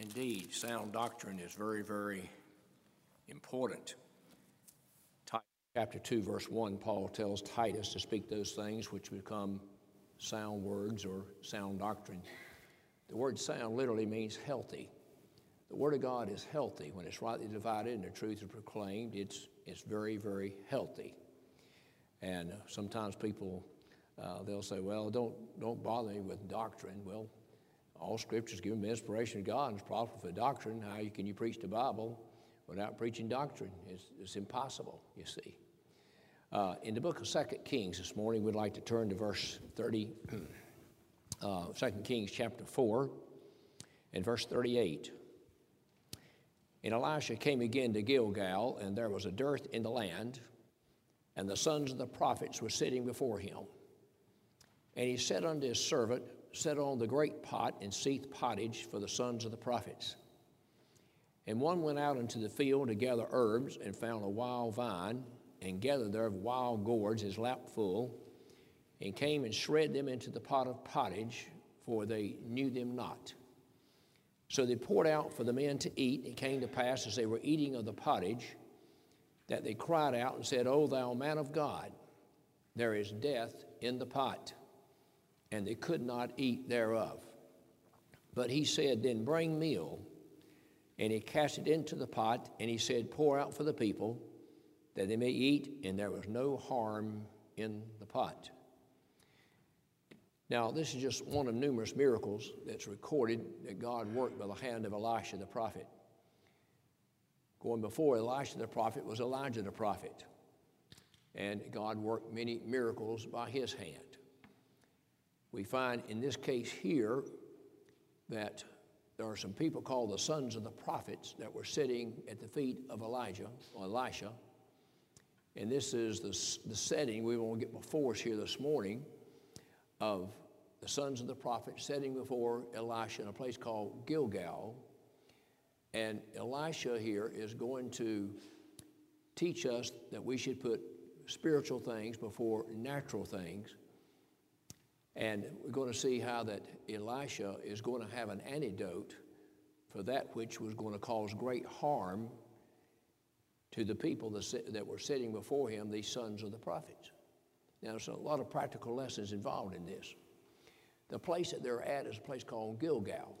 Indeed, sound doctrine is very, very important. Chapter 2, verse 1, Paul tells Titus to speak those things which become sound words or sound doctrine. The word sound literally means healthy. The Word of God is healthy. When it's rightly divided and the truth is proclaimed, it's, it's very, very healthy. And sometimes people, uh, they'll say, well, don't, don't bother me with doctrine. Well, all Scripture is given by inspiration of God and it's profitable for doctrine. How can you preach the Bible without preaching doctrine? It's, it's impossible, you see. Uh, in the book of Second Kings this morning, we'd like to turn to verse 30, uh, 2 Kings chapter 4 and verse 38. And Elisha came again to Gilgal, and there was a dearth in the land, and the sons of the prophets were sitting before him. And he said unto his servant, Set on the great pot and seethe pottage for the sons of the prophets. And one went out into the field to gather herbs, and found a wild vine, and gathered thereof wild gourds his lap full, and came and shred them into the pot of pottage, for they knew them not. So they poured out for the men to eat. It came to pass as they were eating of the pottage that they cried out and said, O thou man of God, there is death in the pot. And they could not eat thereof. But he said, Then bring meal. And he cast it into the pot, and he said, Pour out for the people, that they may eat, and there was no harm in the pot. Now, this is just one of numerous miracles that's recorded that God worked by the hand of Elisha the prophet. Going before Elisha the prophet was Elijah the prophet. And God worked many miracles by his hand. We find in this case here that there are some people called the sons of the prophets that were sitting at the feet of Elijah or Elisha. And this is the, the setting we want to get before us here this morning of the sons of the prophet sitting before Elisha in a place called Gilgal. And Elisha here is going to teach us that we should put spiritual things before natural things. And we're going to see how that Elisha is going to have an antidote for that which was going to cause great harm to the people that were sitting before him, these sons of the prophets. Now, there's a lot of practical lessons involved in this. The place that they're at is a place called Gilgal.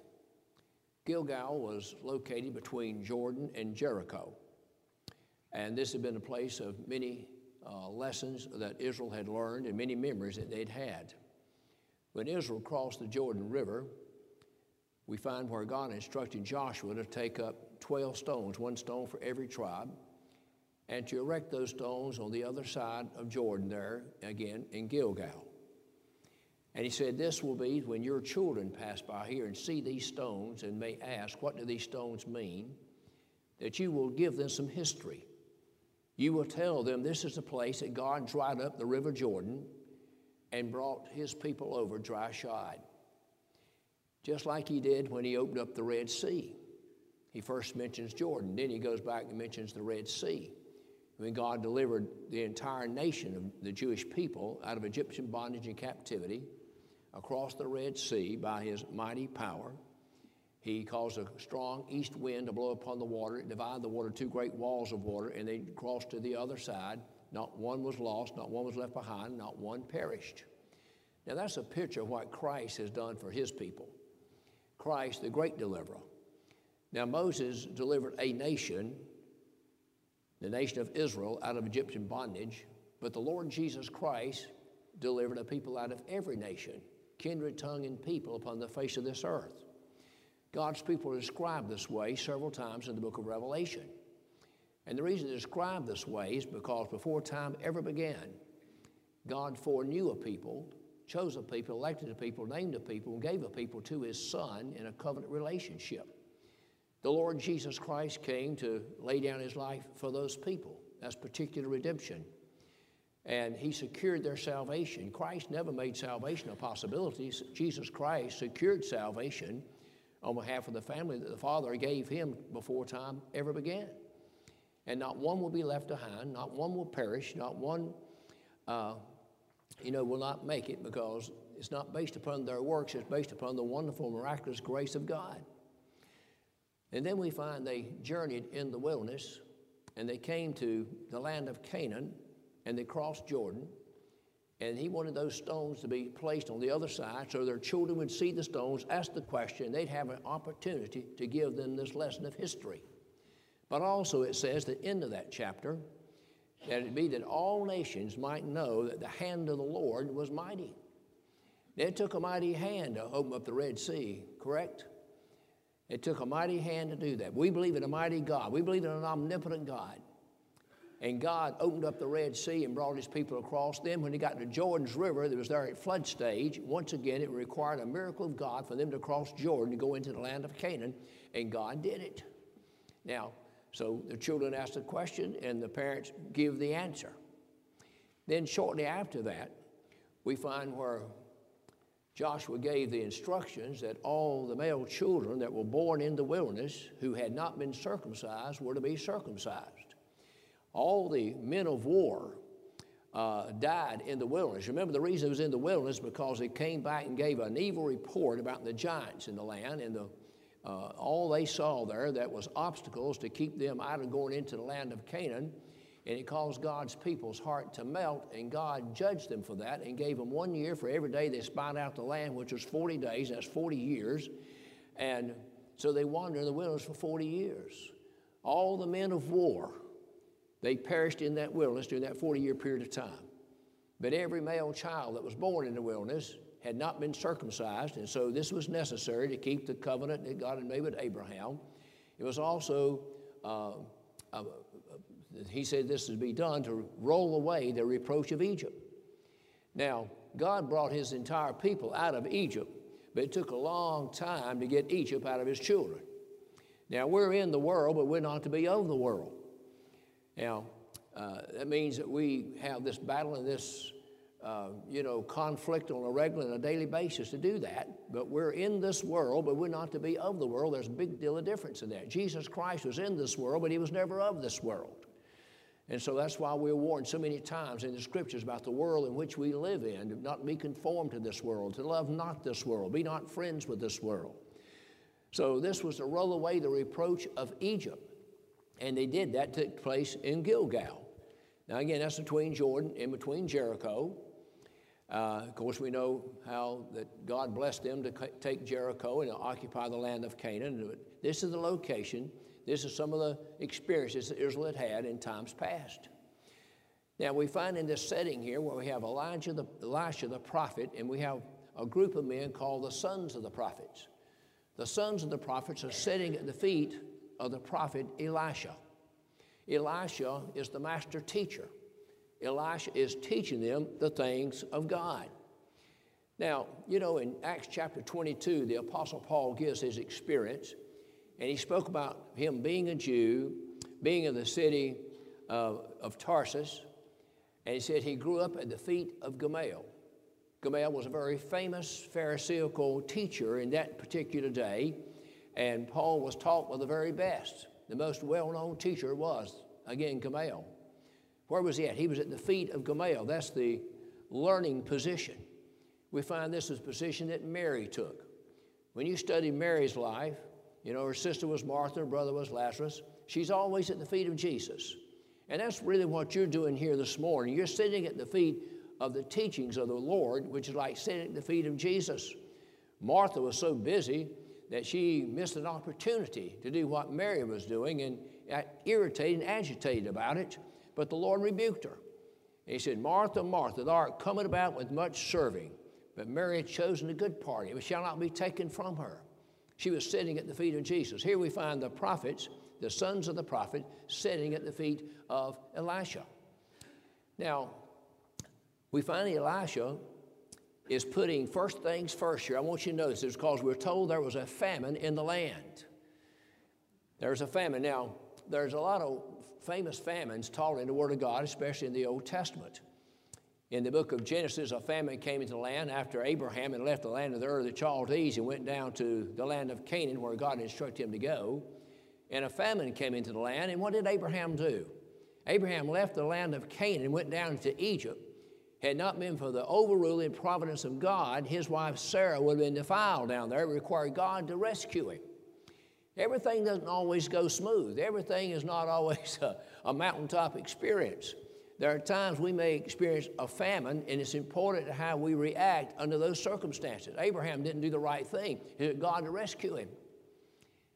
Gilgal was located between Jordan and Jericho. And this had been a place of many uh, lessons that Israel had learned and many memories that they'd had. When Israel crossed the Jordan River, we find where God instructed Joshua to take up 12 stones, one stone for every tribe, and to erect those stones on the other side of Jordan there, again in Gilgal. And he said, This will be when your children pass by here and see these stones and may ask, What do these stones mean? That you will give them some history. You will tell them this is the place that God dried up the river Jordan and brought his people over dry shod. Just like he did when he opened up the Red Sea. He first mentions Jordan, then he goes back and mentions the Red Sea. When God delivered the entire nation of the Jewish people out of Egyptian bondage and captivity, across the Red Sea by his mighty power. He caused a strong east wind to blow upon the water, it divided the water, two great walls of water, and they crossed to the other side. Not one was lost, not one was left behind, not one perished. Now, that's a picture of what Christ has done for his people. Christ, the great deliverer. Now, Moses delivered a nation, the nation of Israel, out of Egyptian bondage, but the Lord Jesus Christ delivered a people out of every nation kindred, tongue, and people upon the face of this earth. God's people are described this way several times in the book of Revelation. And the reason they're described this way is because before time ever began, God foreknew a people, chose a people, elected a people, named a people, and gave a people to his son in a covenant relationship. The Lord Jesus Christ came to lay down his life for those people. That's particular redemption and he secured their salvation. Christ never made salvation a possibility. Jesus Christ secured salvation on behalf of the family that the Father gave him before time ever began. And not one will be left behind, not one will perish, not one, uh, you know, will not make it because it's not based upon their works, it's based upon the wonderful, miraculous grace of God. And then we find they journeyed in the wilderness and they came to the land of Canaan and they crossed Jordan. And he wanted those stones to be placed on the other side so their children would see the stones, ask the question, they'd have an opportunity to give them this lesson of history. But also, it says the end of that chapter, that it be that all nations might know that the hand of the Lord was mighty. It took a mighty hand to open up the Red Sea, correct? It took a mighty hand to do that. We believe in a mighty God. We believe in an omnipotent God. And God opened up the Red Sea and brought his people across. Then, when he got to Jordan's River, that was there at flood stage, once again, it required a miracle of God for them to cross Jordan to go into the land of Canaan, and God did it. Now, so the children ask the question, and the parents give the answer. Then, shortly after that, we find where Joshua gave the instructions that all the male children that were born in the wilderness who had not been circumcised were to be circumcised. All the men of war uh, died in the wilderness. Remember, the reason it was in the wilderness because they came back and gave an evil report about the giants in the land, and the, uh, all they saw there that was obstacles to keep them out of going into the land of Canaan and it caused God's people's heart to melt, and God judged them for that and gave them one year for every day they spied out the land, which was 40 days, that's 40 years. And so they wandered in the wilderness for 40 years. All the men of war, they perished in that wilderness during that 40 year period of time. But every male child that was born in the wilderness had not been circumcised, and so this was necessary to keep the covenant that God had made with Abraham. It was also uh, uh, he said this is to be done to roll away the reproach of Egypt. Now, God brought his entire people out of Egypt, but it took a long time to get Egypt out of his children. Now, we're in the world, but we're not to be of the world. Now, uh, that means that we have this battle and this, uh, you know, conflict on a regular and a daily basis to do that. But we're in this world, but we're not to be of the world. There's a big deal of difference in that. Jesus Christ was in this world, but he was never of this world. And so that's why we're warned so many times in the scriptures about the world in which we live in, to not be conformed to this world, to love not this world, be not friends with this world. So this was to roll away the reproach of Egypt. And they did. That took place in Gilgal. Now, again, that's between Jordan and between Jericho. Uh, of course, we know how that God blessed them to take Jericho and occupy the land of Canaan. This is the location this is some of the experiences that Israel had had in times past. Now, we find in this setting here where we have Elijah the, Elisha the prophet, and we have a group of men called the sons of the prophets. The sons of the prophets are sitting at the feet of the prophet Elisha. Elisha is the master teacher. Elisha is teaching them the things of God. Now, you know, in Acts chapter 22, the Apostle Paul gives his experience and he spoke about him being a Jew, being of the city of, of Tarsus, and he said he grew up at the feet of Gamaliel. Gamaliel was a very famous Pharisaical teacher in that particular day, and Paul was taught with the very best. The most well known teacher was, again, Gamaliel. Where was he at? He was at the feet of Gamaliel. That's the learning position. We find this is a position that Mary took. When you study Mary's life, you know, her sister was Martha, her brother was Lazarus. She's always at the feet of Jesus. And that's really what you're doing here this morning. You're sitting at the feet of the teachings of the Lord, which is like sitting at the feet of Jesus. Martha was so busy that she missed an opportunity to do what Mary was doing and uh, irritated and agitated about it. But the Lord rebuked her. And he said, Martha, Martha, thou art coming about with much serving, but Mary had chosen the good part. It shall not be taken from her. She was sitting at the feet of Jesus. Here we find the prophets, the sons of the prophet, sitting at the feet of Elisha. Now, we find Elisha is putting first things first here. I want you to notice this because we're told there was a famine in the land. There's a famine. Now, there's a lot of famous famines taught in the Word of God, especially in the Old Testament. In the book of Genesis, a famine came into the land after Abraham had left the land of the Ur of the Chaldees and went down to the land of Canaan where God instructed him to go. And a famine came into the land. And what did Abraham do? Abraham left the land of Canaan and went down to Egypt. Had not been for the overruling providence of God, his wife Sarah would have been defiled down there. It required God to rescue him. Everything doesn't always go smooth. Everything is not always a, a mountaintop experience. There are times we may experience a famine, and it's important how we react under those circumstances. Abraham didn't do the right thing, He had God to rescue him.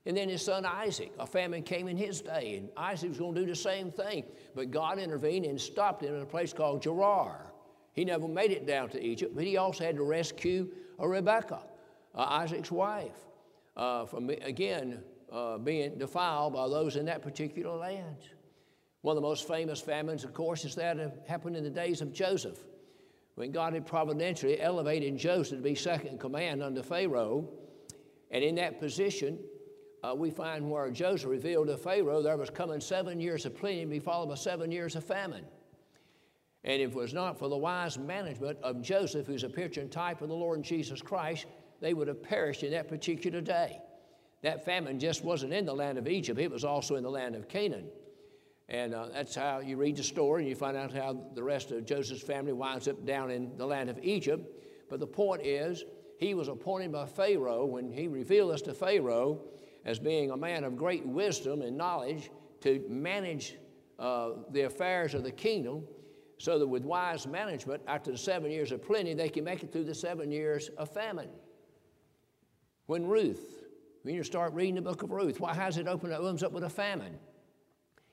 And then his son Isaac, a famine came in his day, and Isaac was going to do the same thing. But God intervened and stopped him in a place called Gerar. He never made it down to Egypt, but he also had to rescue Rebekah, uh, Isaac's wife, uh, from, again, uh, being defiled by those in that particular land. One of the most famous famines, of course, is that happened in the days of Joseph, when God had providentially elevated Joseph to be second in command under Pharaoh. And in that position, uh, we find where Joseph revealed to Pharaoh there was coming seven years of plenty to be followed by seven years of famine. And if it was not for the wise management of Joseph, who's a picture and type of the Lord Jesus Christ, they would have perished in that particular day. That famine just wasn't in the land of Egypt, it was also in the land of Canaan. And uh, that's how you read the story and you find out how the rest of Joseph's family winds up down in the land of Egypt. But the point is, he was appointed by Pharaoh when he revealed us to Pharaoh as being a man of great wisdom and knowledge to manage uh, the affairs of the kingdom so that with wise management, after the seven years of plenty, they can make it through the seven years of famine. When Ruth, when you start reading the book of Ruth, why has it opened up, up with a famine?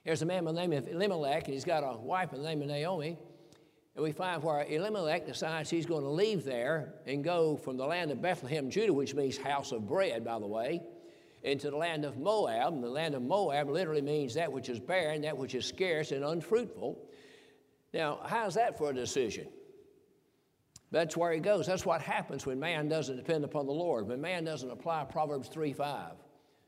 There's a man by the name of Elimelech, and he's got a wife by the name of Naomi. And we find where Elimelech decides he's going to leave there and go from the land of Bethlehem, Judah, which means house of bread, by the way, into the land of Moab. And the land of Moab literally means that which is barren, that which is scarce and unfruitful. Now, how's that for a decision? That's where he goes. That's what happens when man doesn't depend upon the Lord, when man doesn't apply Proverbs 3 5.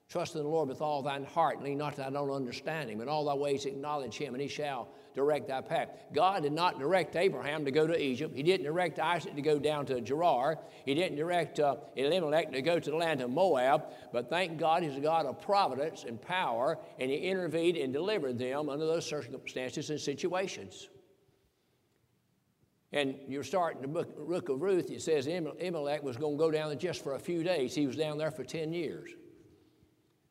Trust in the Lord with all thine heart, and lean not to thine own understanding. In all thy ways acknowledge him, and he shall direct thy path. God did not direct Abraham to go to Egypt. He didn't direct Isaac to go down to Gerar. He didn't direct uh, Elimelech to go to the land of Moab. But thank God he's a God of providence and power, and he intervened and delivered them under those circumstances and situations. And you're starting the book, book of Ruth, it says Elimelech was going to go down there just for a few days. He was down there for 10 years.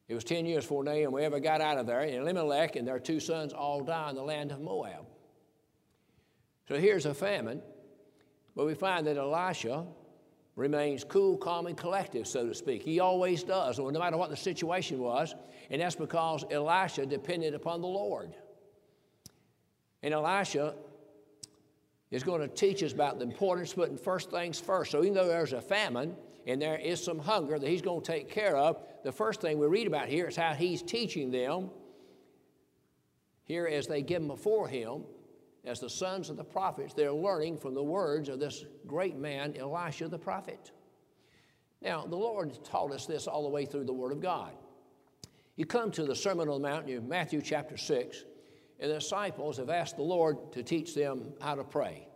It was 10 years before we ever got out of there. And Elimelech and their two sons all die in the land of Moab. So here's a famine, but we find that Elisha remains cool, calm, and collective, so to speak. He always does, no matter what the situation was. And that's because Elisha depended upon the Lord. And Elisha is going to teach us about the importance of putting first things first. So even though there's a famine, and there is some hunger that he's going to take care of. The first thing we read about here is how he's teaching them here as they give them before him, as the sons of the prophets, they're learning from the words of this great man, Elisha the prophet. Now, the Lord taught us this all the way through the Word of God. You come to the Sermon on the Mount, in Matthew chapter 6, and the disciples have asked the Lord to teach them how to pray.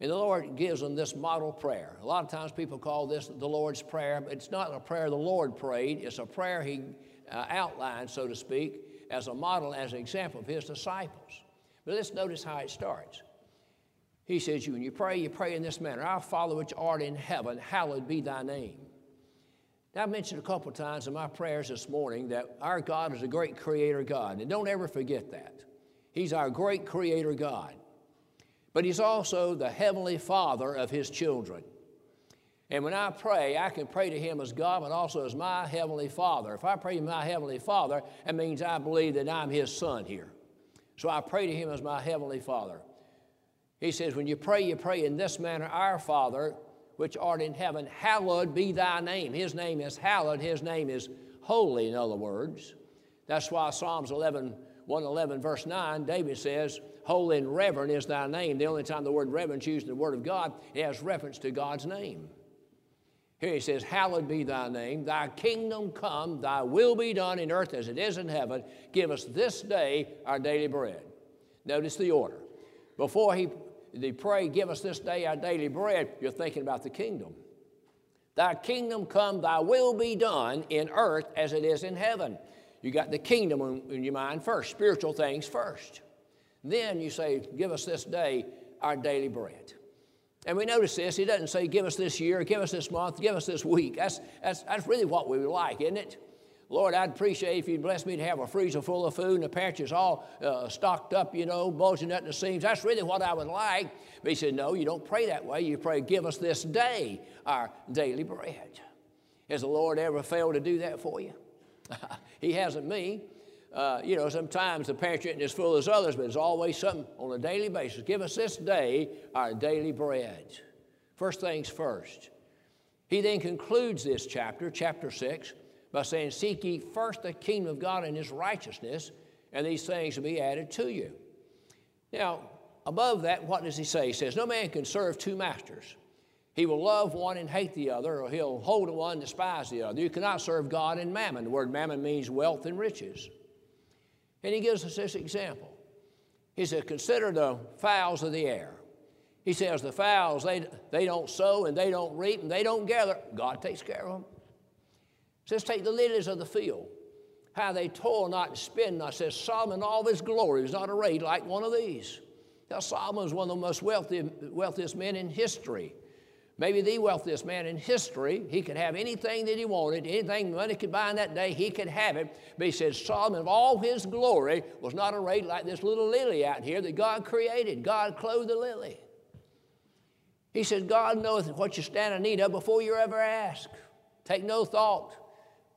And the Lord gives them this model prayer. A lot of times people call this the Lord's Prayer, but it's not a prayer the Lord prayed. It's a prayer He uh, outlined, so to speak, as a model, as an example of His disciples. But let's notice how it starts. He says, "You, When you pray, you pray in this manner Our Father which art in heaven, hallowed be thy name. Now, I've mentioned a couple times in my prayers this morning that our God is a great creator God. And don't ever forget that. He's our great creator God but He's also the Heavenly Father of His children. And when I pray, I can pray to Him as God, but also as my Heavenly Father. If I pray to my Heavenly Father, that means I believe that I'm His Son here. So I pray to Him as my Heavenly Father. He says, When you pray, you pray in this manner Our Father, which art in heaven, hallowed be thy name. His name is hallowed, His name is holy, in other words. That's why Psalms 11, 111, verse 9, David says, Holy and reverend is thy name. The only time the word reverend used in the Word of God, it has reference to God's name. Here he says, Hallowed be thy name, thy kingdom come, thy will be done in earth as it is in heaven. Give us this day our daily bread. Notice the order. Before he they pray, Give us this day our daily bread, you're thinking about the kingdom. Thy kingdom come, thy will be done in earth as it is in heaven. You got the kingdom in your mind first, spiritual things first. Then you say, Give us this day our daily bread. And we notice this, he doesn't say, Give us this year, give us this month, give us this week. That's, that's, that's really what we would like, isn't it? Lord, I'd appreciate if you'd bless me to have a freezer full of food and the pantry's all uh, stocked up, you know, bulging at the seams. That's really what I would like. But he said, No, you don't pray that way. You pray, Give us this day our daily bread. Has the Lord ever failed to do that for you? he hasn't me. Uh, you know, sometimes the pantry isn't as full as others, but it's always something on a daily basis. Give us this day our daily bread. First things first. He then concludes this chapter, chapter 6, by saying, Seek ye first the kingdom of God and his righteousness, and these things will be added to you. Now, above that, what does he say? He says, No man can serve two masters. He will love one and hate the other, or he'll hold one and despise the other. You cannot serve God and mammon. The word mammon means wealth and riches. And he gives us this example. He says, Consider the fowls of the air. He says, The fowls, they, they don't sow and they don't reap and they don't gather. God takes care of them. He Says, take the lilies of the field, how they toil not and spin not. Says, Solomon, all his glory was not arrayed like one of these. Now, Solomon was one of the most wealthy, wealthiest men in history. Maybe the wealthiest man in history. He could have anything that he wanted, anything money could buy in that day, he could have it. But he says, Solomon, of all his glory, was not arrayed like this little lily out here that God created. God clothed the lily. He says, God knoweth what you stand in need of before you ever ask. Take no thought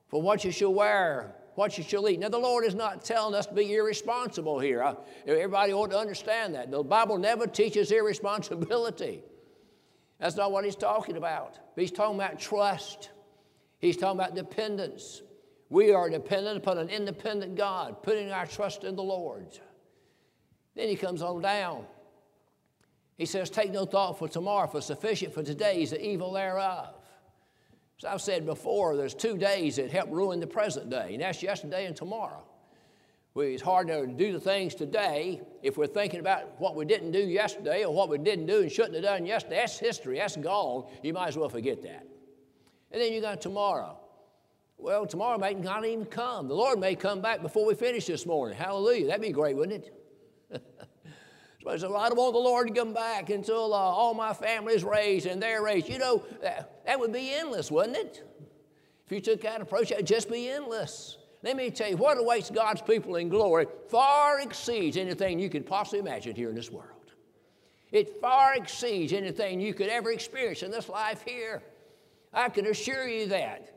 for what you shall wear, what you shall eat. Now, the Lord is not telling us to be irresponsible here. Everybody ought to understand that. The Bible never teaches irresponsibility. That's not what he's talking about. He's talking about trust. He's talking about dependence. We are dependent upon an independent God, putting our trust in the Lord. Then he comes on down. He says, Take no thought for tomorrow, for sufficient for today is the evil thereof. As I've said before, there's two days that help ruin the present day, and that's yesterday and tomorrow. Well, it's hard to do the things today if we're thinking about what we didn't do yesterday or what we didn't do and shouldn't have done yesterday. That's history, that's gone. You might as well forget that. And then you got tomorrow. Well, tomorrow may not even come. The Lord may come back before we finish this morning. Hallelujah. That'd be great, wouldn't it? So I don't want the Lord to come back until uh, all my family is raised and they're raised. You know, that, that would be endless, wouldn't it? If you took that approach, it would just be endless. Let me tell you, what awaits God's people in glory far exceeds anything you could possibly imagine here in this world. It far exceeds anything you could ever experience in this life here. I can assure you that.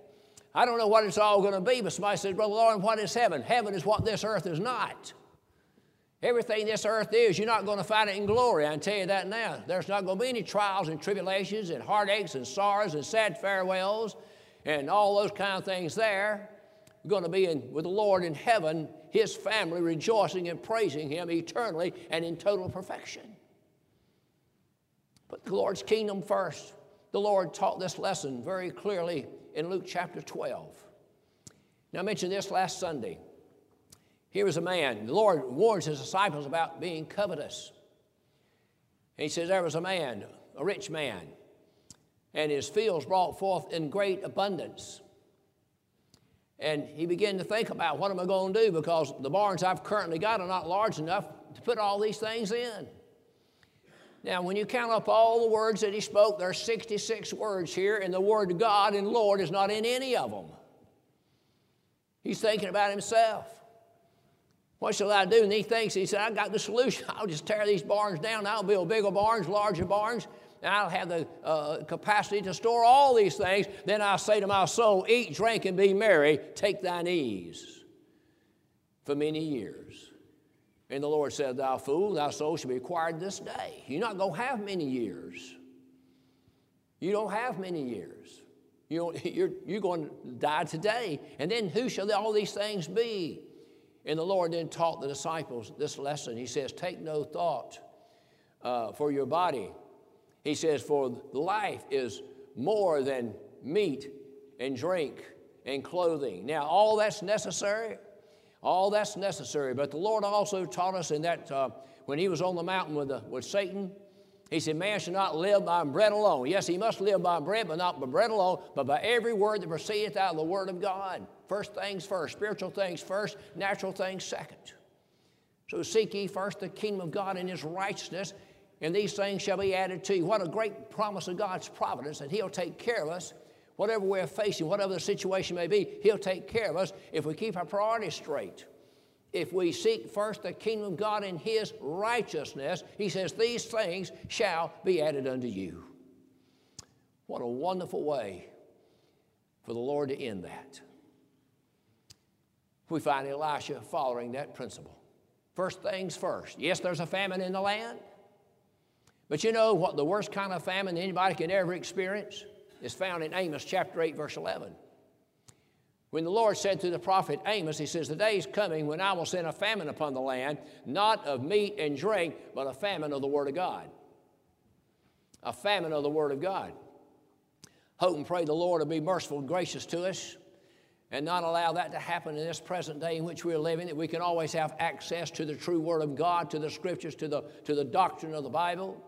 I don't know what it's all going to be, but somebody says, Brother Lauren, what is heaven? Heaven is what this earth is not. Everything this earth is, you're not going to find it in glory. I can tell you that now. There's not going to be any trials and tribulations and heartaches and sorrows and sad farewells and all those kind of things there. Going to be in, with the Lord in heaven, His family rejoicing and praising Him eternally and in total perfection. But the Lord's kingdom first. The Lord taught this lesson very clearly in Luke chapter 12. Now, I mentioned this last Sunday. Here was a man, the Lord warns his disciples about being covetous. He says, There was a man, a rich man, and his fields brought forth in great abundance. And he began to think about what am I going to do because the barns I've currently got are not large enough to put all these things in. Now, when you count up all the words that he spoke, there are 66 words here, and the word God and Lord is not in any of them. He's thinking about himself. What shall I do? And he thinks, he said, I got the solution. I'll just tear these barns down. I'll build bigger barns, larger barns, and I'll have the uh, capacity to store all these things. Then I'll say to my soul, Eat, drink, and be merry. Take thine ease for many years. And the Lord said, Thou fool, thy soul shall be acquired this day. You're not going to have many years. You don't have many years. You you're, you're going to die today. And then who shall all these things be? And the Lord then taught the disciples this lesson. He says, Take no thought uh, for your body. He says, For life is more than meat and drink and clothing. Now, all that's necessary. All that's necessary. But the Lord also taught us in that uh, when he was on the mountain with, the, with Satan, he said, Man shall not live by bread alone. Yes, he must live by bread, but not by bread alone, but by every word that proceedeth out of the word of God. First things first, spiritual things first, natural things second. So seek ye first the kingdom of God and his righteousness, and these things shall be added to you. What a great promise of God's providence that he'll take care of us whatever we're facing, whatever the situation may be, He'll take care of us if we keep our priorities straight. If we seek first the kingdom of God and His righteousness, He says, These things shall be added unto you. What a wonderful way for the Lord to end that. We find Elisha following that principle. First things first. Yes, there's a famine in the land. But you know what the worst kind of famine anybody can ever experience is found in Amos chapter 8, verse 11. When the Lord said to the prophet Amos, He says, The day is coming when I will send a famine upon the land, not of meat and drink, but a famine of the Word of God. A famine of the Word of God. Hope and pray the Lord will be merciful and gracious to us and not allow that to happen in this present day in which we're living, that we can always have access to the true Word of God, to the Scriptures, to the, to the doctrine of the Bible.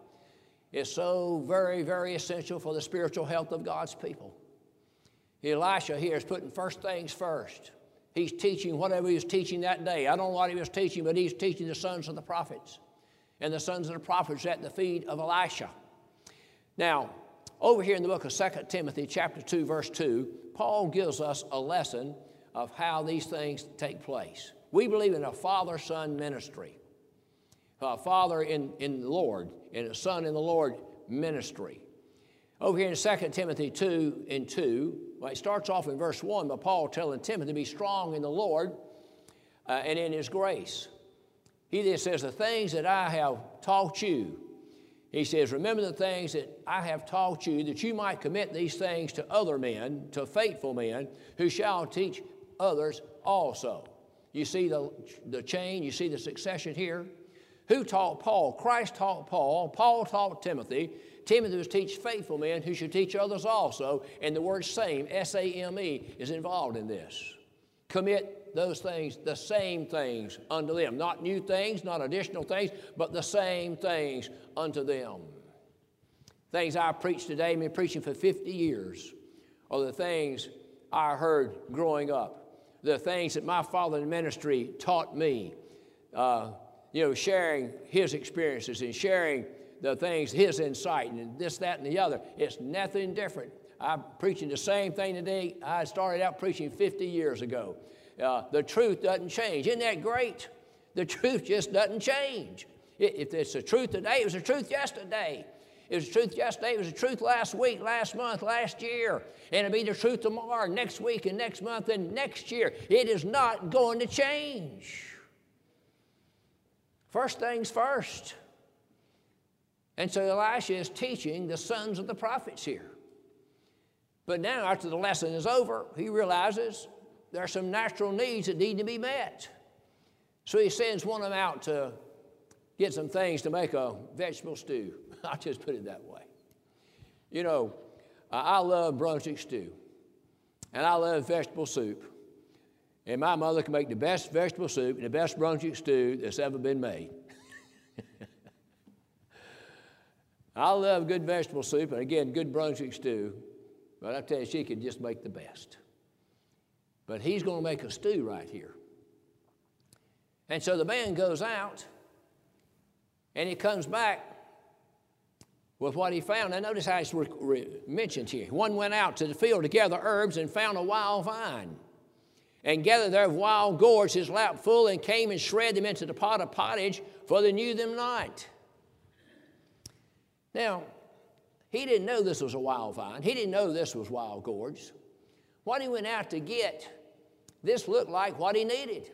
Is so very, very essential for the spiritual health of God's people. Elisha here is putting first things first. He's teaching whatever he was teaching that day. I don't know what he was teaching, but he's teaching the sons of the prophets. And the sons of the prophets at the feet of Elisha. Now, over here in the book of 2 Timothy, chapter 2, verse 2, Paul gives us a lesson of how these things take place. We believe in a father son ministry, a father in, in the Lord and a son in the Lord ministry. Over here in 2 Timothy 2 and 2, well, it starts off in verse 1 by Paul telling Timothy to be strong in the Lord uh, and in his grace. He then says, The things that I have taught you, he says, Remember the things that I have taught you, that you might commit these things to other men, to faithful men, who shall teach others also. You see the, the chain, you see the succession here. Who taught Paul? Christ taught Paul. Paul taught Timothy. Timothy was teach faithful men who should teach others also. And the word same, S A M E, is involved in this. Commit those things, the same things unto them. Not new things, not additional things, but the same things unto them. Things I preach today, I've been preaching for 50 years, are the things I heard growing up. The things that my father in ministry taught me. Uh, you know, sharing his experiences and sharing the things, his insight, and this, that, and the other. It's nothing different. I'm preaching the same thing today I started out preaching 50 years ago. Uh, the truth doesn't change. Isn't that great? The truth just doesn't change. If it's the truth today, it was the truth yesterday. It was the truth yesterday, it was the truth last week, last month, last year. And it'll be the truth tomorrow, next week, and next month, and next year. It is not going to change. First things first. And so Elisha is teaching the sons of the prophets here. But now, after the lesson is over, he realizes there are some natural needs that need to be met. So he sends one of them out to get some things to make a vegetable stew. I'll just put it that way. You know, I love Brunswick stew, and I love vegetable soup. And my mother can make the best vegetable soup and the best Brunswick stew that's ever been made. I love good vegetable soup and again, good Brunswick stew, but I tell you, she can just make the best. But he's going to make a stew right here. And so the man goes out and he comes back with what he found. Now, notice how it's mentioned here. One went out to the field to gather herbs and found a wild vine and gathered their wild gourds his lap full, and came and shred them into the pot of pottage, for they knew them not. Now, he didn't know this was a wild vine. He didn't know this was wild gourds. What he went out to get, this looked like what he needed.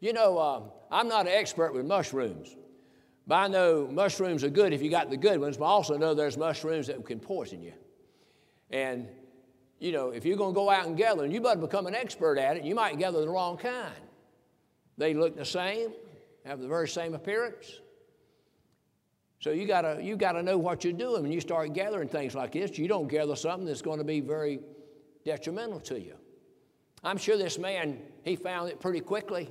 You know, uh, I'm not an expert with mushrooms, but I know mushrooms are good if you got the good ones, but I also know there's mushrooms that can poison you. And you know, if you're going to go out and gather, and you better become an expert at it, you might gather the wrong kind. They look the same, have the very same appearance. So you gotta you gotta know what you're doing when you start gathering things like this. You don't gather something that's going to be very detrimental to you. I'm sure this man he found it pretty quickly.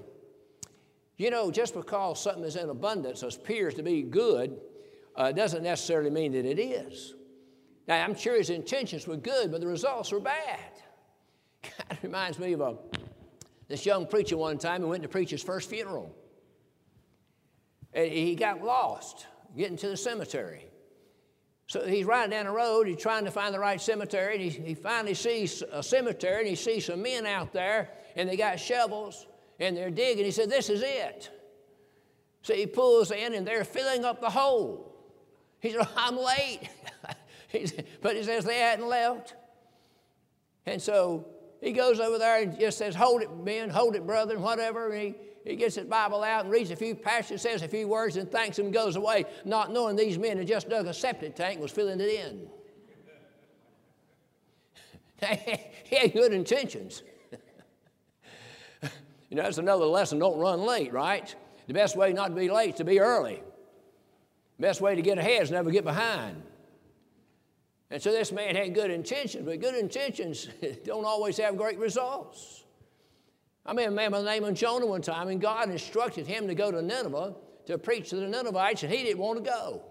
You know, just because something is in abundance appears to be good, uh, doesn't necessarily mean that it is. Now, I'm sure his intentions were good, but the results were bad. Kind reminds me of a, this young preacher one time who went to preach his first funeral. And he got lost getting to the cemetery. So he's riding down the road, he's trying to find the right cemetery, and he, he finally sees a cemetery, and he sees some men out there, and they got shovels, and they're digging. He said, This is it. So he pulls in, and they're filling up the hole. He said, I'm late. but he says they hadn't left. And so he goes over there and just says, Hold it, men, hold it, brother, and whatever. And he, he gets his Bible out and reads a few passages, says a few words, and thanks him and goes away, not knowing these men had just dug a septic tank was filling it in. he had good intentions. you know, that's another lesson don't run late, right? The best way not to be late is to be early. Best way to get ahead is never get behind. And so this man had good intentions, but good intentions don't always have great results. I met a man by the name of Jonah one time, and God instructed him to go to Nineveh to preach to the Ninevites, and he didn't want to go.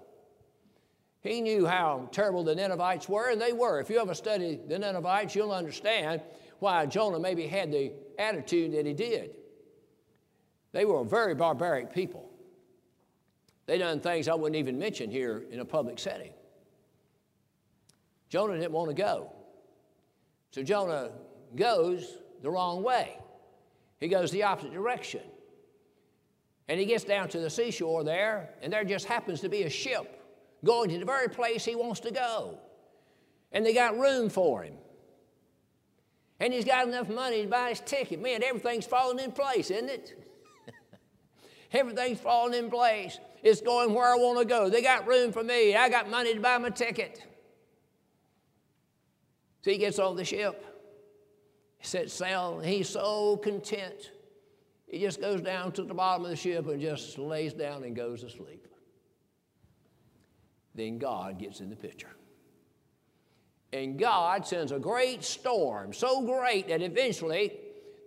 He knew how terrible the Ninevites were, and they were. If you ever study the Ninevites, you'll understand why Jonah maybe had the attitude that he did. They were a very barbaric people. They done things I wouldn't even mention here in a public setting. Jonah didn't want to go. So Jonah goes the wrong way. He goes the opposite direction. And he gets down to the seashore there, and there just happens to be a ship going to the very place he wants to go. And they got room for him. And he's got enough money to buy his ticket. Man, everything's falling in place, isn't it? everything's falling in place. It's going where I want to go. They got room for me. I got money to buy my ticket. So he gets on the ship, sets sail, and he's so content. He just goes down to the bottom of the ship and just lays down and goes to sleep. Then God gets in the picture. And God sends a great storm, so great that eventually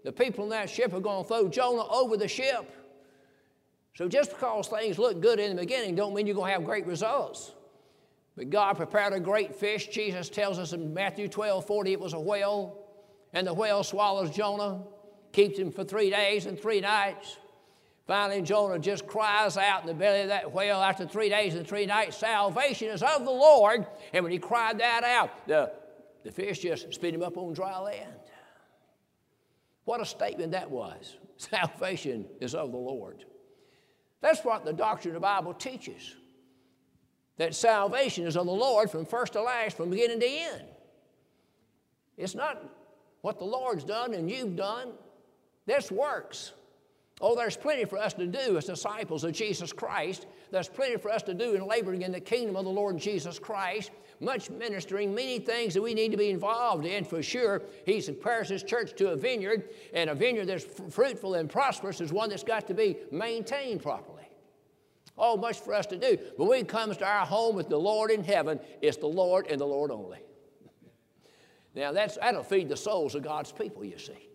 the people in that ship are going to throw Jonah over the ship. So just because things look good in the beginning don't mean you're going to have great results. But God prepared a great fish. Jesus tells us in Matthew 12 40 it was a whale, and the whale swallows Jonah, keeps him for three days and three nights. Finally, Jonah just cries out in the belly of that whale after three days and three nights, Salvation is of the Lord. And when he cried that out, the, the fish just spit him up on dry land. What a statement that was. Salvation is of the Lord. That's what the doctrine of the Bible teaches that salvation is of the Lord from first to last, from beginning to end. It's not what the Lord's done and you've done. This works. Oh, there's plenty for us to do as disciples of Jesus Christ. There's plenty for us to do in laboring in the kingdom of the Lord Jesus Christ. Much ministering, many things that we need to be involved in for sure. He compares his church to a vineyard, and a vineyard that's fruitful and prosperous is one that's got to be maintained properly. Oh, much for us to do. But when it comes to our home with the Lord in heaven, it's the Lord and the Lord only. Now, that's, that'll feed the souls of God's people, you see.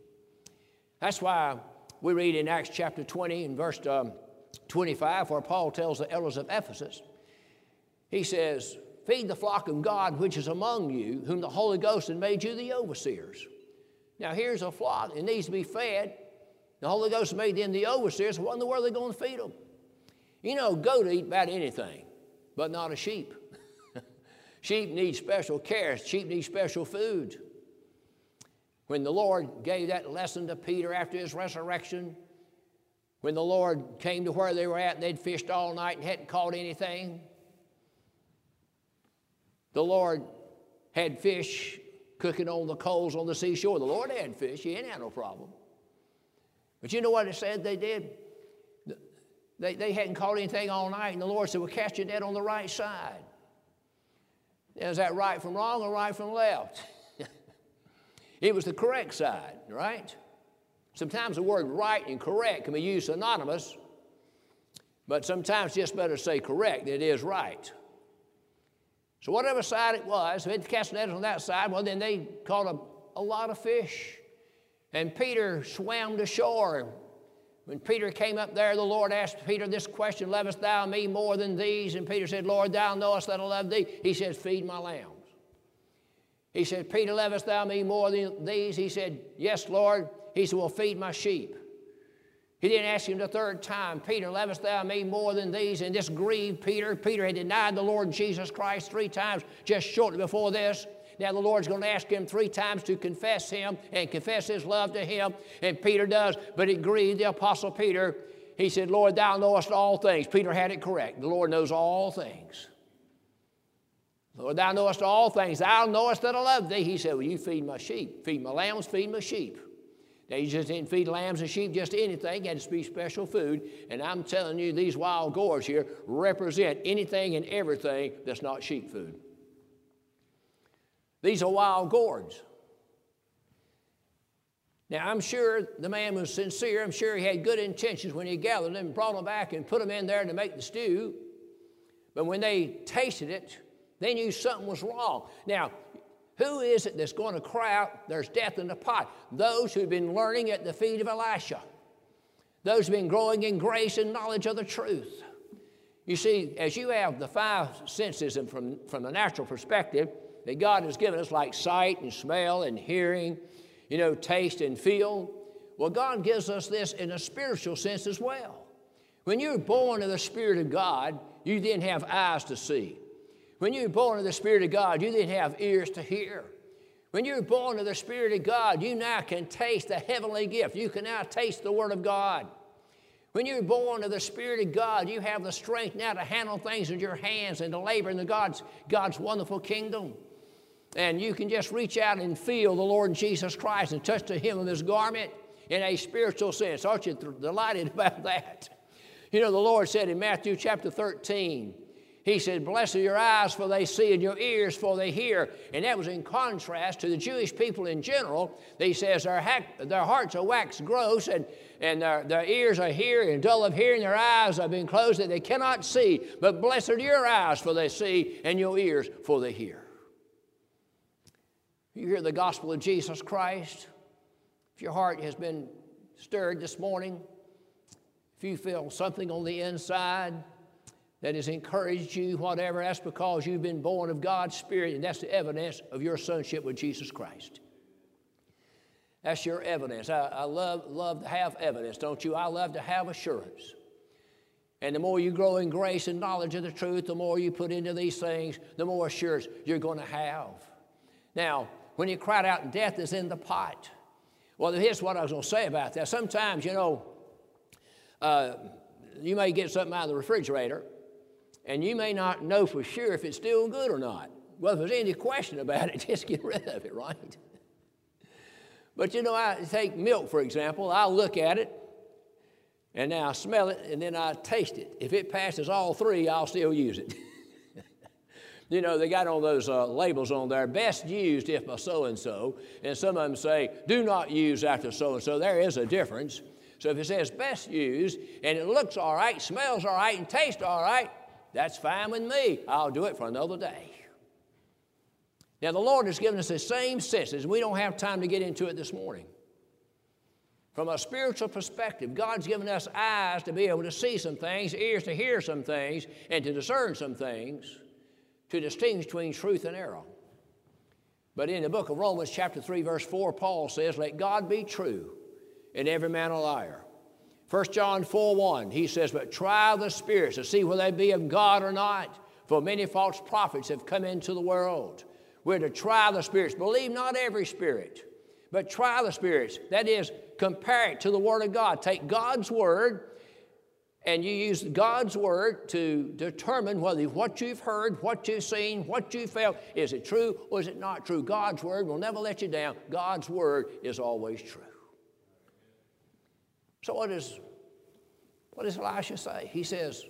That's why we read in Acts chapter 20 and verse um, 25, where Paul tells the elders of Ephesus, he says, Feed the flock of God which is among you, whom the Holy Ghost had made you the overseers. Now, here's a flock, it needs to be fed. The Holy Ghost made them the overseers. What in the world are they going to feed them? You know, goat eat about anything, but not a sheep. sheep need special care. Sheep need special food. When the Lord gave that lesson to Peter after his resurrection, when the Lord came to where they were at and they'd fished all night and hadn't caught anything, the Lord had fish cooking on the coals on the seashore. The Lord had fish, he didn't have no problem. But you know what it said they did? They, they hadn't caught anything all night, and the Lord said, Well, cast your net on the right side. Now, is that right from wrong or right from left? it was the correct side, right? Sometimes the word right and correct can be used synonymous, but sometimes just better say correct than it is right. So, whatever side it was, if they cast nets on that side, well, then they caught a, a lot of fish. And Peter swam to shore when Peter came up there, the Lord asked Peter this question Lovest thou me more than these? And Peter said, Lord, thou knowest that I love thee. He said, Feed my lambs. He said, Peter, lovest thou me more than these? He said, Yes, Lord. He said, Well, feed my sheep. He didn't ask him the third time, Peter, lovest thou me more than these? And this grieved Peter. Peter had denied the Lord Jesus Christ three times just shortly before this. Now the Lord's going to ask him three times to confess him and confess his love to him. And Peter does, but it grieved the Apostle Peter. He said, Lord, thou knowest all things. Peter had it correct. The Lord knows all things. Lord, thou knowest all things. Thou knowest that I love thee. He said, Well, you feed my sheep. Feed my lambs, feed my sheep. Now, just didn't feed lambs and sheep just anything. You had to be special food. And I'm telling you, these wild gourds here represent anything and everything that's not sheep food. These are wild gourds. Now, I'm sure the man was sincere. I'm sure he had good intentions when he gathered them brought them back and put them in there to make the stew. But when they tasted it, they knew something was wrong. Now, who is it that's going to cry out, there's death in the pot? Those who've been learning at the feet of Elisha. Those who've been growing in grace and knowledge of the truth. You see, as you have the five senses and from, from the natural perspective that God has given us, like sight and smell and hearing, you know, taste and feel, well, God gives us this in a spiritual sense as well. When you're born of the Spirit of God, you then have eyes to see. When you're born of the Spirit of God, you didn't have ears to hear. When you're born of the Spirit of God, you now can taste the heavenly gift. You can now taste the Word of God. When you're born of the Spirit of God, you have the strength now to handle things with your hands and to labor in the God's, God's wonderful kingdom. And you can just reach out and feel the Lord Jesus Christ and touch the hem of his garment in a spiritual sense. Aren't you delighted about that? You know, the Lord said in Matthew chapter 13, he said, Blessed are your eyes, for they see, and your ears, for they hear. And that was in contrast to the Jewish people in general. He says, Their, their hearts are waxed gross, and, and their, their ears are hearing, and dull of hearing, their eyes have been closed, that they cannot see. But blessed are your eyes, for they see, and your ears, for they hear. You hear the gospel of Jesus Christ. If your heart has been stirred this morning, if you feel something on the inside, that has encouraged you, whatever, that's because you've been born of God's Spirit, and that's the evidence of your sonship with Jesus Christ. That's your evidence. I, I love, love to have evidence, don't you? I love to have assurance. And the more you grow in grace and knowledge of the truth, the more you put into these things, the more assurance you're going to have. Now, when you cried out, death is in the pot. Well, here's what I was going to say about that. Sometimes, you know, uh, you may get something out of the refrigerator, and you may not know for sure if it's still good or not. Well, if there's any question about it, just get rid of it, right? But you know, I take milk, for example. I'll look at it, and now I smell it, and then I taste it. If it passes all three, I'll still use it. you know, they got all those uh, labels on there best used if by so and so, and some of them say do not use after so and so. There is a difference. So if it says best used, and it looks all right, smells all right, and tastes all right, that's fine with me. I'll do it for another day. Now, the Lord has given us the same senses. We don't have time to get into it this morning. From a spiritual perspective, God's given us eyes to be able to see some things, ears to hear some things, and to discern some things, to distinguish between truth and error. But in the book of Romans, chapter 3, verse 4, Paul says, Let God be true and every man a liar. 1 John 4 1, he says, But try the spirits to see whether they be of God or not, for many false prophets have come into the world. We're to try the spirits. Believe not every spirit, but try the spirits. That is, compare it to the Word of God. Take God's Word and you use God's Word to determine whether what you've heard, what you've seen, what you felt, is it true or is it not true? God's Word will never let you down. God's Word is always true. So what does, what does Elisha say? He says,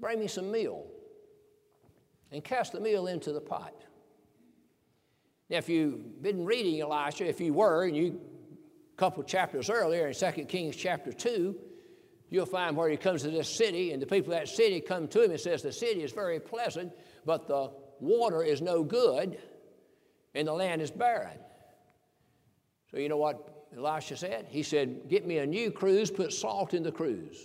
bring me some meal and cast the meal into the pot. Now, if you've been reading Elisha, if you were, and you a couple chapters earlier in 2 Kings chapter 2, you'll find where he comes to this city, and the people of that city come to him and says, the city is very pleasant, but the water is no good, and the land is barren. So you know what Elisha said? He said, Get me a new cruse, put salt in the cruse.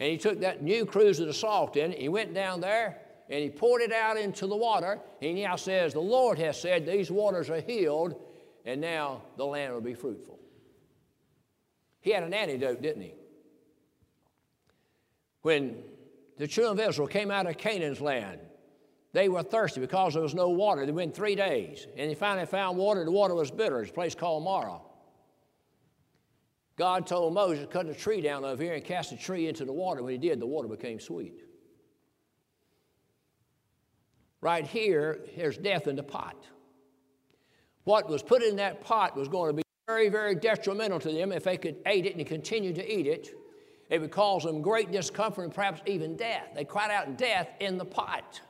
And he took that new cruse with the salt in it, he went down there and he poured it out into the water. And he now says, The Lord has said, These waters are healed, and now the land will be fruitful. He had an antidote, didn't he? When the children of Israel came out of Canaan's land, they were thirsty because there was no water. They went three days, and they finally found water. The water was bitter. It's a place called Marah. God told Moses, to cut a tree down over here and cast a tree into the water. When he did, the water became sweet. Right here, there's death in the pot. What was put in that pot was going to be very, very detrimental to them if they could eat it and continue to eat it. It would cause them great discomfort and perhaps even death. They cried out death in the pot.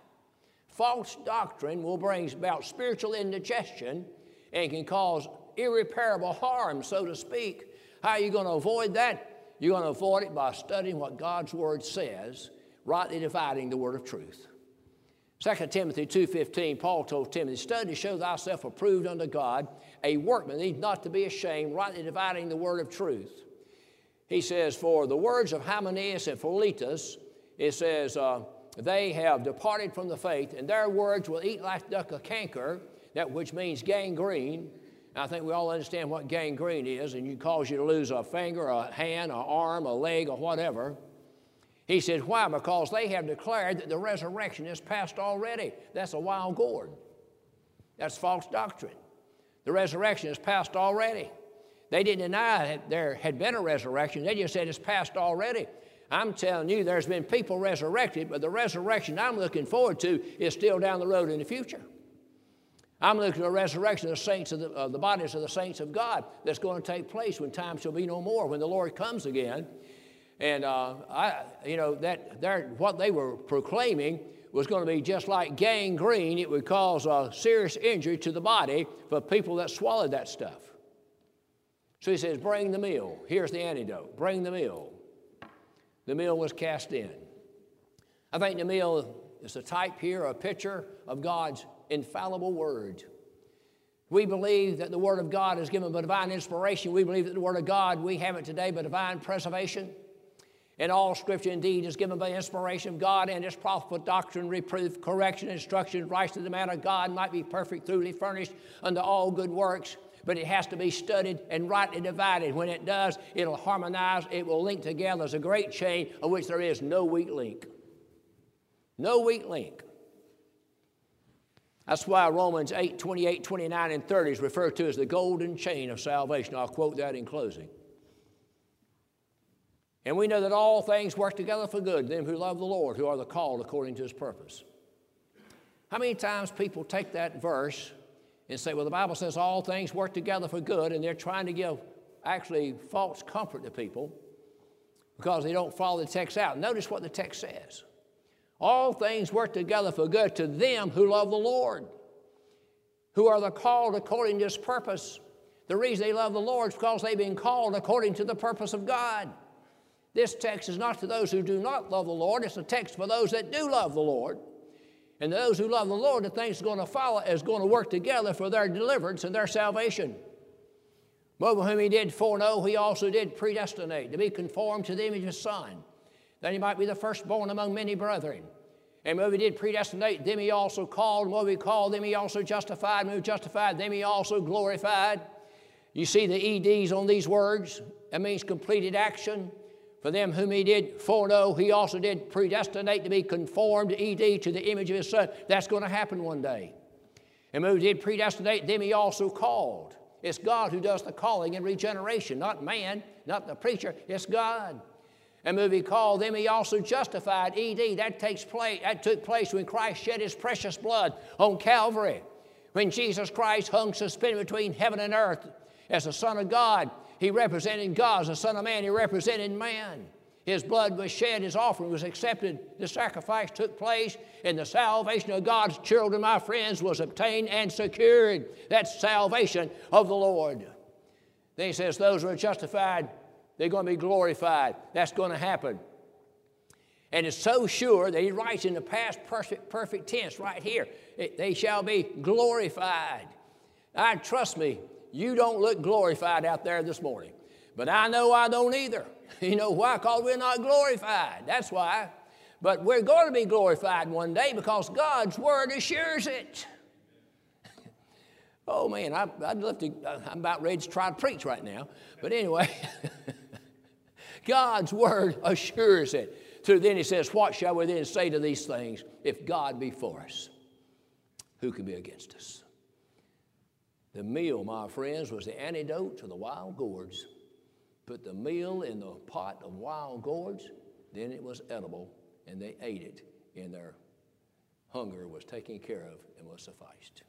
False doctrine will bring about spiritual indigestion and can cause irreparable harm, so to speak, how are you going to avoid that? You're going to avoid it by studying what God's Word says, rightly dividing the Word of truth. 2 Timothy 2.15, Paul told Timothy, Study show thyself approved unto God, a workman need not to be ashamed, rightly dividing the Word of truth. He says, For the words of Hymenaeus and Philetus, it says, uh, they have departed from the faith, and their words will eat like duck a canker, that which means gangrene, I think we all understand what gangrene is, and it cause you to lose a finger, a hand, an arm, a leg, or whatever. He said, Why? Because they have declared that the resurrection is past already. That's a wild gourd. That's false doctrine. The resurrection is past already. They didn't deny that there had been a resurrection, they just said it's past already. I'm telling you, there's been people resurrected, but the resurrection I'm looking forward to is still down the road in the future. I'm looking at a resurrection of the saints of the, uh, the bodies of the saints of God that's going to take place when time shall be no more, when the Lord comes again. And uh, I, you know, that what they were proclaiming was going to be just like gangrene. It would cause a serious injury to the body for people that swallowed that stuff. So he says, Bring the meal. Here's the antidote. Bring the meal. The meal was cast in. I think the meal is a type here, a picture of God's infallible word. We believe that the Word of God is given by divine inspiration. We believe that the Word of God, we have it today by divine preservation. And all Scripture indeed is given by inspiration of God and is profitable doctrine, reproof, correction, instruction, right to the man of God might be perfect, truly furnished unto all good works. But it has to be studied and rightly divided. When it does, it'll harmonize, it will link together as a great chain of which there is no weak link. No weak link. That's why Romans 8, 28, 29, and 30 is referred to as the golden chain of salvation. I'll quote that in closing. And we know that all things work together for good, them who love the Lord, who are the called according to his purpose. How many times people take that verse and say, well, the Bible says all things work together for good, and they're trying to give actually false comfort to people because they don't follow the text out. Notice what the text says. All things work together for good to them who love the Lord, who are the called according to his purpose. The reason they love the Lord is because they've been called according to the purpose of God. This text is not to those who do not love the Lord, it's a text for those that do love the Lord. And those who love the Lord, the things going to follow is going to work together for their deliverance and their salvation. But whom he did foreknow, he also did predestinate to be conformed to the image of his Son that he might be the firstborn among many brethren. And when he did predestinate, them he also called, and what we called, them he also justified, and we justified, them he also glorified. You see the EDs on these words? That means completed action. For them whom he did foreknow, he also did predestinate to be conformed, ED, to the image of his son. That's going to happen one day. And when we did predestinate, them he also called. It's God who does the calling and regeneration, not man, not the preacher, it's God. A he called Them He Also Justified, ED, that takes place, that took place when Christ shed his precious blood on Calvary. When Jesus Christ hung suspended between heaven and earth as the Son of God, he represented God. As the Son of Man, he represented man. His blood was shed, his offering was accepted, the sacrifice took place, and the salvation of God's children, my friends, was obtained and secured. That's salvation of the Lord. Then he says, Those who are justified they're going to be glorified. That's going to happen. And it's so sure that he writes in the past perfect, perfect tense right here. They shall be glorified. I trust me, you don't look glorified out there this morning. But I know I don't either. You know why? Because we're not glorified. That's why. But we're going to be glorified one day because God's word assures it. oh man, I, would love to, I'm about ready to try to preach right now. But anyway. God's word assures it. So then he says, What shall we then say to these things? If God be for us, who can be against us? The meal, my friends, was the antidote to the wild gourds. Put the meal in the pot of wild gourds, then it was edible, and they ate it, and their hunger was taken care of and was sufficed.